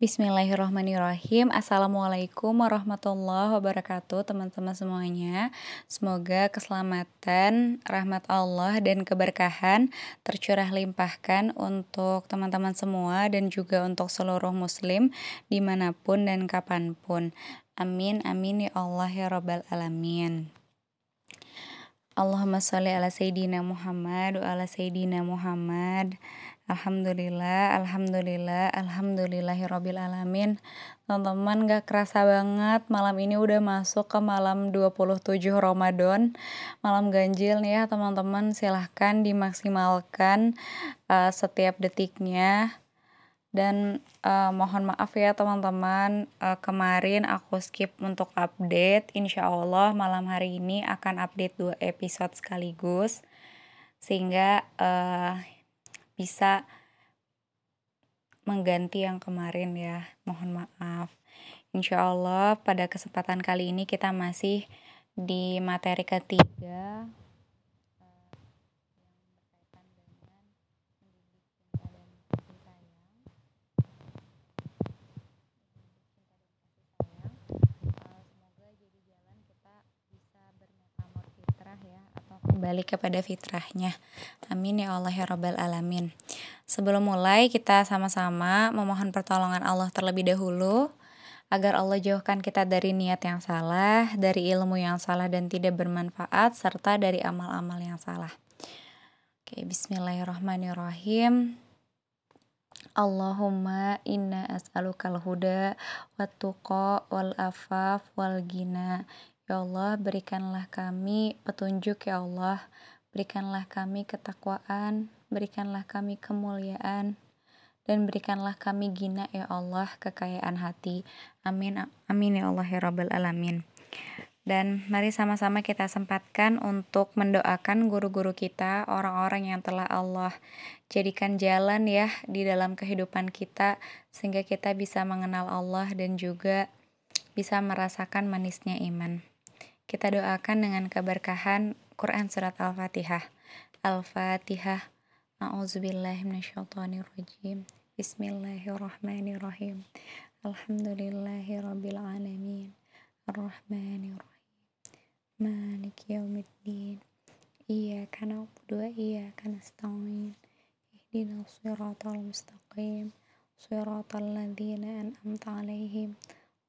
Bismillahirrahmanirrahim. Assalamualaikum warahmatullahi wabarakatuh Teman-teman semuanya. Semoga keselamatan, rahmat Allah, dan keberkahan Tercurah limpahkan untuk teman-teman semua Dan juga untuk seluruh muslim Di mana pun dan kapan pun. Amin, amin ya Allah ya Rabbal Alamin Allahumma salli ala Sayyidina Muhammad Wa ala Sayyidina Muhammad Alhamdulillah, Alhamdulillah, Alhamdulillahirabbil alamin. Teman-teman gak kerasa banget malam ini udah masuk ke malam 27 Ramadan. Malam ganjil nih ya teman-teman, silahkan dimaksimalkan uh, setiap detiknya. Dan uh, mohon maaf ya teman-teman, uh, kemarin aku skip untuk update. Insya Allah malam hari ini akan update dua episode sekaligus. Sehingga uh, bisa mengganti yang kemarin ya. Mohon maaf. Insya Allah pada kesempatan kali ini kita masih di materi ketiga kembali kepada fitrahnya. Amin ya Allah ya Rabbal Alamin. Sebelum mulai, kita sama-sama memohon pertolongan Allah terlebih dahulu agar Allah jauhkan kita dari niat yang salah, dari ilmu yang salah dan tidak bermanfaat, serta dari amal-amal yang salah. Oke, bismillahirrahmanirrahim. Allahumma inna as'alukal huda wa tuqa wal afaf wal gina Ya Allah, berikanlah kami petunjuk ya Allah. Berikanlah kami ketakwaan, berikanlah kami kemuliaan, dan berikanlah kami gina ya Allah, kekayaan hati. Amin, amin ya Allah ya Rabbal Alamin. Dan mari sama-sama kita sempatkan untuk mendoakan guru-guru kita, orang-orang yang telah Allah jadikan jalan ya di dalam kehidupan kita, sehingga kita bisa mengenal Allah dan juga bisa merasakan manisnya iman. Kita doakan dengan keberkahan Quran Surat Al-Fatihah. Al-Fatihah. A'udzubillahiminasyaitonirrojim. Bismillahirrahmanirrahim. Alhamdulillahirrabbilalamin. Ar-Rahmanirrahim. Malik yaumiddin. Iyaka na'budu wa iyaka nasta'in. Ihdina siratal mustaqim. Siratal ladzina an'amta 'alaihim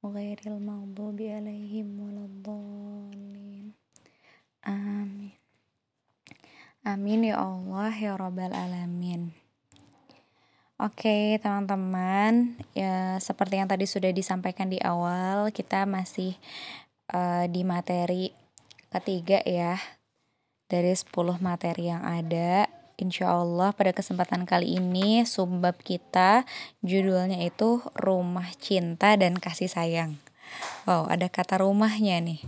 ghairil maghdubi 'alaihim amin ya Allah ya Rabbal Alamin Oke teman-teman ya seperti yang tadi sudah disampaikan di awal kita masih uh, di materi ketiga ya dari 10 materi yang ada Insya Allah pada kesempatan kali ini subbab kita judulnya itu rumah cinta dan kasih sayang. Wow, ada kata rumahnya nih.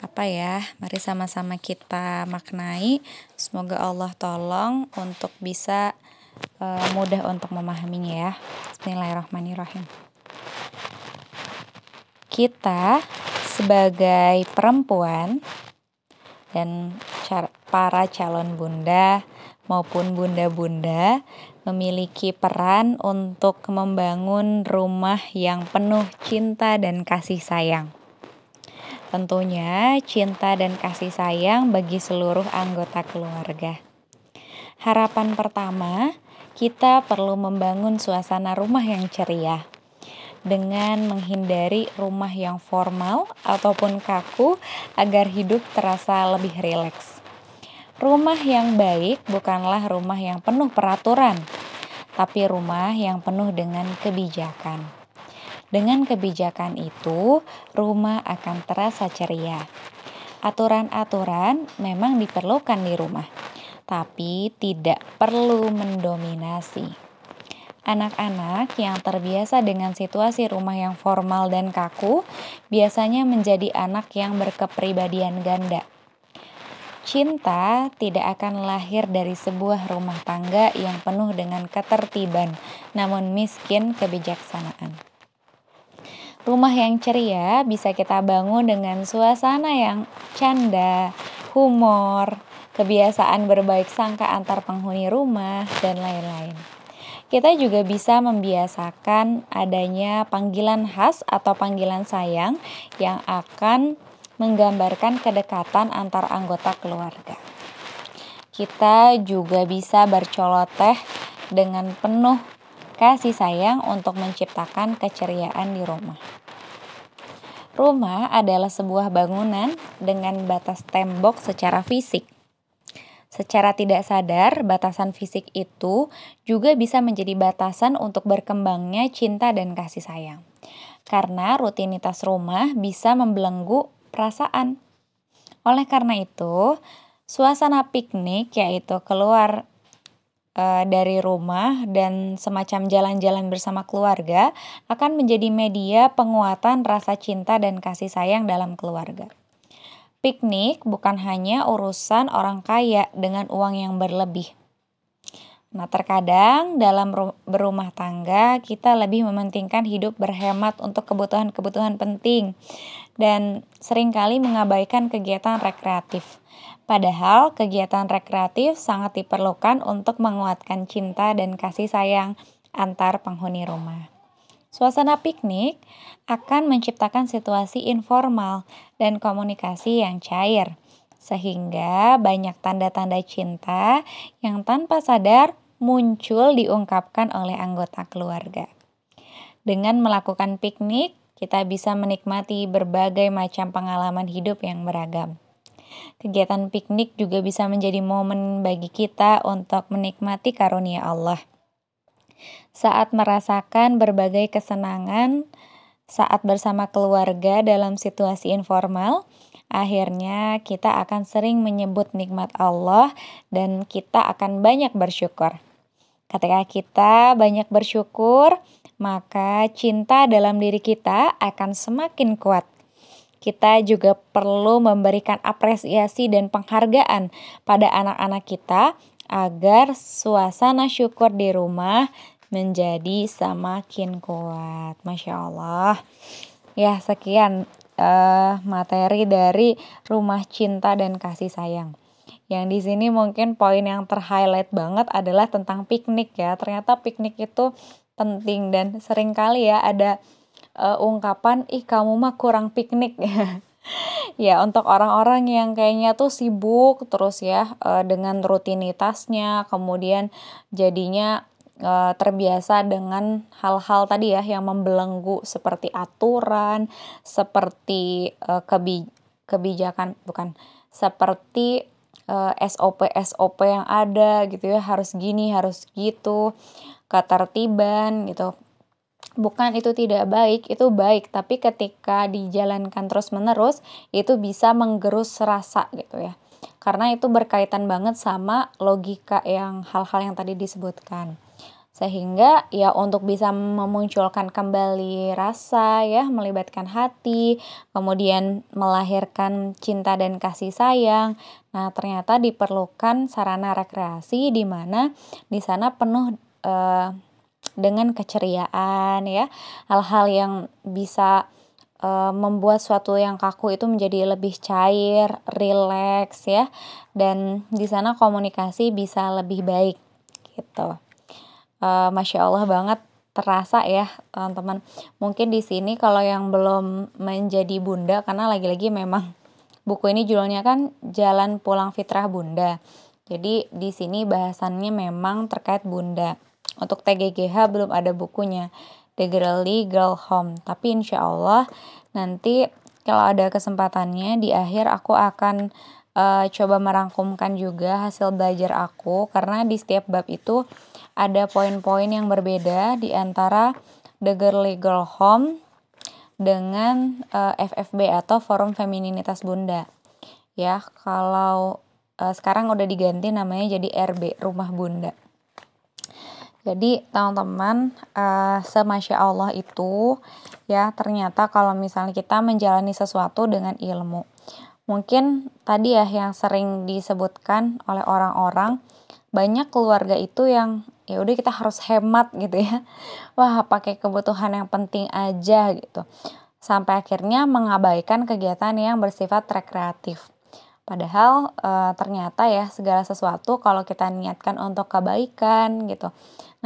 Apa ya? Mari sama-sama kita maknai. Semoga Allah tolong untuk bisa uh, mudah untuk memahaminya ya. Bismillahirrahmanirrahim. Kita sebagai perempuan dan para calon bunda maupun bunda-bunda memiliki peran untuk membangun rumah yang penuh cinta dan kasih sayang. Tentunya cinta dan kasih sayang bagi seluruh anggota keluarga. Harapan pertama, kita perlu membangun suasana rumah yang ceria dengan menghindari rumah yang formal ataupun kaku agar hidup terasa lebih rileks. Rumah yang baik bukanlah rumah yang penuh peraturan, tapi rumah yang penuh dengan kebijakan. Dengan kebijakan itu, rumah akan terasa ceria. Aturan-aturan memang diperlukan di rumah, tapi tidak perlu mendominasi. Anak-anak yang terbiasa dengan situasi rumah yang formal dan kaku biasanya menjadi anak yang berkepribadian ganda Cinta tidak akan lahir dari sebuah rumah tangga yang penuh dengan ketertiban, namun miskin kebijaksanaan. Rumah yang ceria bisa kita bangun dengan suasana yang canda, humor, kebiasaan berbaik sangka antar penghuni rumah, dan lain-lain. kita juga bisa membiasakan adanya panggilan khas atau panggilan sayang yang akan menggambarkan kedekatan antar anggota keluarga. Kita juga bisa bercoloteh dengan penuh kasih sayang untuk menciptakan keceriaan di rumah. Rumah adalah sebuah bangunan dengan batas tembok secara fisik. Secara tidak sadar, batasan fisik itu juga bisa menjadi batasan untuk berkembangnya cinta dan kasih sayang. Karena rutinitas rumah bisa membelenggu perasaan. Oleh karena itu, suasana piknik yaitu keluar uh, dari rumah dan semacam jalan-jalan bersama keluarga akan menjadi media penguatan rasa cinta dan kasih sayang dalam keluarga. Piknik bukan hanya urusan orang kaya dengan uang yang berlebih. Nah, terkadang dalam berumah tangga kita lebih mementingkan hidup berhemat untuk kebutuhan-kebutuhan penting dan sering kali mengabaikan kegiatan rekreatif. Padahal kegiatan rekreatif sangat diperlukan untuk menguatkan cinta dan kasih sayang antar penghuni rumah. Suasana piknik akan menciptakan situasi informal dan komunikasi yang cair, sehingga banyak tanda-tanda cinta yang tanpa sadar muncul diungkapkan oleh anggota keluarga. Dengan melakukan piknik, kita bisa menikmati berbagai macam pengalaman hidup yang beragam. Kegiatan piknik juga bisa menjadi momen bagi kita untuk menikmati karunia Allah. Saat merasakan berbagai kesenangan saat bersama keluarga dalam situasi informal, akhirnya kita akan sering menyebut nikmat Allah dan kita akan banyak bersyukur. Ketika kita banyak bersyukur, maka cinta dalam diri kita akan semakin kuat kita juga perlu memberikan apresiasi dan penghargaan pada anak-anak kita agar suasana syukur di rumah menjadi semakin kuat. Masya Allah. Ya, sekian uh, materi dari rumah cinta dan kasih sayang. Yang di sini mungkin poin yang terhighlight banget adalah tentang piknik ya. Ternyata piknik itu penting dan sering kali ya ada uh, ungkapan ih kamu mah kurang piknik ya untuk orang-orang yang kayaknya tuh sibuk terus ya uh, dengan rutinitasnya kemudian jadinya uh, terbiasa dengan hal-hal tadi ya yang membelenggu seperti aturan seperti uh, kebi kebijakan bukan seperti uh, SOP SOP yang ada gitu ya harus gini harus gitu ketertiban gitu bukan itu tidak baik, itu baik, tapi ketika dijalankan terus-menerus itu bisa menggerus rasa gitu ya. Karena itu berkaitan banget sama logika yang hal-hal yang tadi disebutkan. Sehingga ya untuk bisa memunculkan kembali rasa ya, melibatkan hati, kemudian melahirkan cinta dan kasih sayang. Nah, ternyata diperlukan sarana rekreasi di mana di sana penuh uh, dengan keceriaan ya hal-hal yang bisa uh, membuat suatu yang kaku itu menjadi lebih cair, rileks ya dan di sana komunikasi bisa lebih baik gitu. Uh, Masya Allah banget terasa ya teman-teman. Mungkin di sini kalau yang belum menjadi bunda karena lagi-lagi memang buku ini judulnya kan Jalan Pulang Fitrah Bunda. Jadi di sini bahasannya memang terkait bunda. Untuk TGGH belum ada bukunya. The Girly Girl Home. Tapi insya Allah nanti kalau ada kesempatannya di akhir aku akan uh, coba merangkumkan juga hasil belajar aku karena di setiap bab itu ada poin-poin yang berbeda di antara The Girl Home dengan uh, eh, FFB atau Forum Femininitas Bunda. Ya, kalau uh, sekarang udah diganti namanya jadi RB Rumah Bunda. Jadi teman-teman uh, semasya Allah itu ya ternyata kalau misalnya kita menjalani sesuatu dengan ilmu. Mungkin tadi ya yang sering disebutkan oleh orang-orang banyak keluarga itu yang ya udah kita harus hemat gitu ya. Wah, pakai kebutuhan yang penting aja gitu. Sampai akhirnya mengabaikan kegiatan yang bersifat rekreatif. Padahal e, ternyata ya segala sesuatu kalau kita niatkan untuk kebaikan gitu.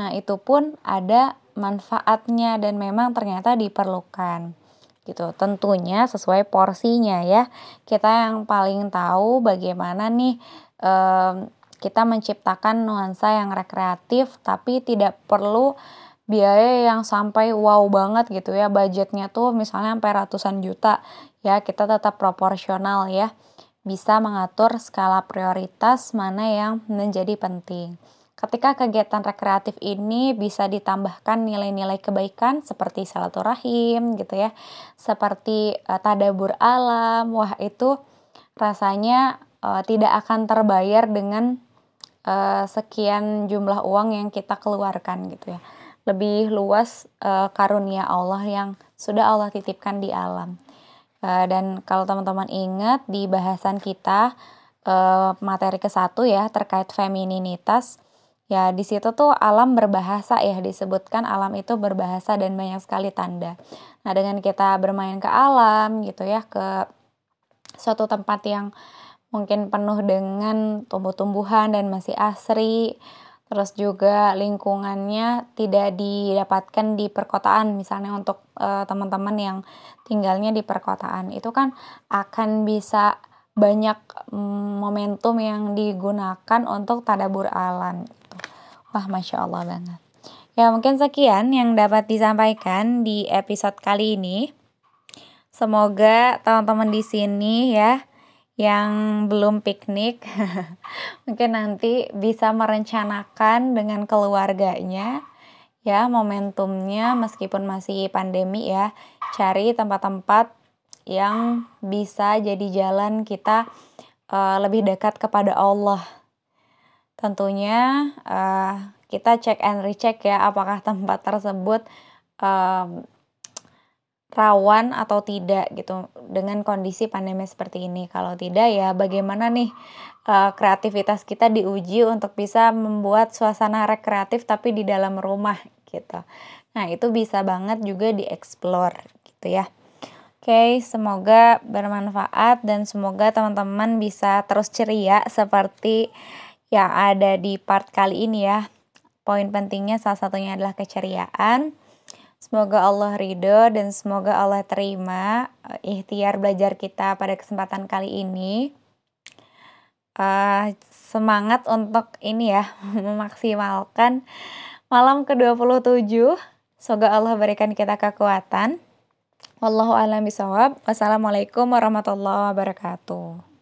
Nah, itu pun ada manfaatnya dan memang ternyata diperlukan gitu. Tentunya sesuai porsinya ya. Kita yang paling tahu bagaimana nih e, kita menciptakan nuansa yang rekreatif tapi tidak perlu biaya yang sampai wow banget gitu ya budgetnya tuh misalnya sampai ratusan juta ya kita tetap proporsional ya bisa mengatur skala prioritas mana yang menjadi penting. Ketika kegiatan rekreatif ini bisa ditambahkan nilai-nilai kebaikan seperti silaturahim gitu ya, seperti uh, tadabur alam, wah itu rasanya uh, tidak akan terbayar dengan uh, sekian jumlah uang yang kita keluarkan gitu ya. Lebih luas uh, karunia Allah yang sudah Allah titipkan di alam. Uh, dan kalau teman-teman ingat di bahasan kita uh, materi ke satu ya terkait femininitas, ya di situ tuh alam berbahasa ya disebutkan alam itu berbahasa dan banyak sekali tanda. Nah dengan kita bermain ke alam gitu ya ke suatu tempat yang mungkin penuh dengan tumbuh-tumbuhan dan masih asri. Terus juga lingkungannya tidak didapatkan di perkotaan, misalnya untuk uh, teman-teman yang tinggalnya di perkotaan, itu kan akan bisa banyak um, momentum yang digunakan untuk tadabur alam. Wah, masya Allah banget. Ya mungkin sekian yang dapat disampaikan di episode kali ini. Semoga teman-teman di sini ya yang belum piknik mungkin nanti bisa merencanakan dengan keluarganya ya momentumnya meskipun masih pandemi ya cari tempat-tempat yang bisa jadi jalan kita uh, lebih dekat kepada Allah. Tentunya uh, kita cek and recheck ya apakah tempat tersebut uh, rawan atau tidak gitu dengan kondisi pandemi seperti ini. Kalau tidak ya bagaimana nih uh, kreativitas kita diuji untuk bisa membuat suasana rekreatif tapi di dalam rumah gitu. Nah, itu bisa banget juga dieksplor gitu ya. Oke, semoga bermanfaat dan semoga teman-teman bisa terus ceria seperti yang ada di part kali ini ya. Poin pentingnya salah satunya adalah keceriaan Semoga Allah ridho dan semoga Allah terima eh, ikhtiar belajar kita pada kesempatan kali ini. Uh, semangat untuk ini ya, memaksimalkan malam ke-27. Semoga Allah berikan kita kekuatan. Wallahu a'lam bishawab. Wassalamualaikum warahmatullahi wabarakatuh.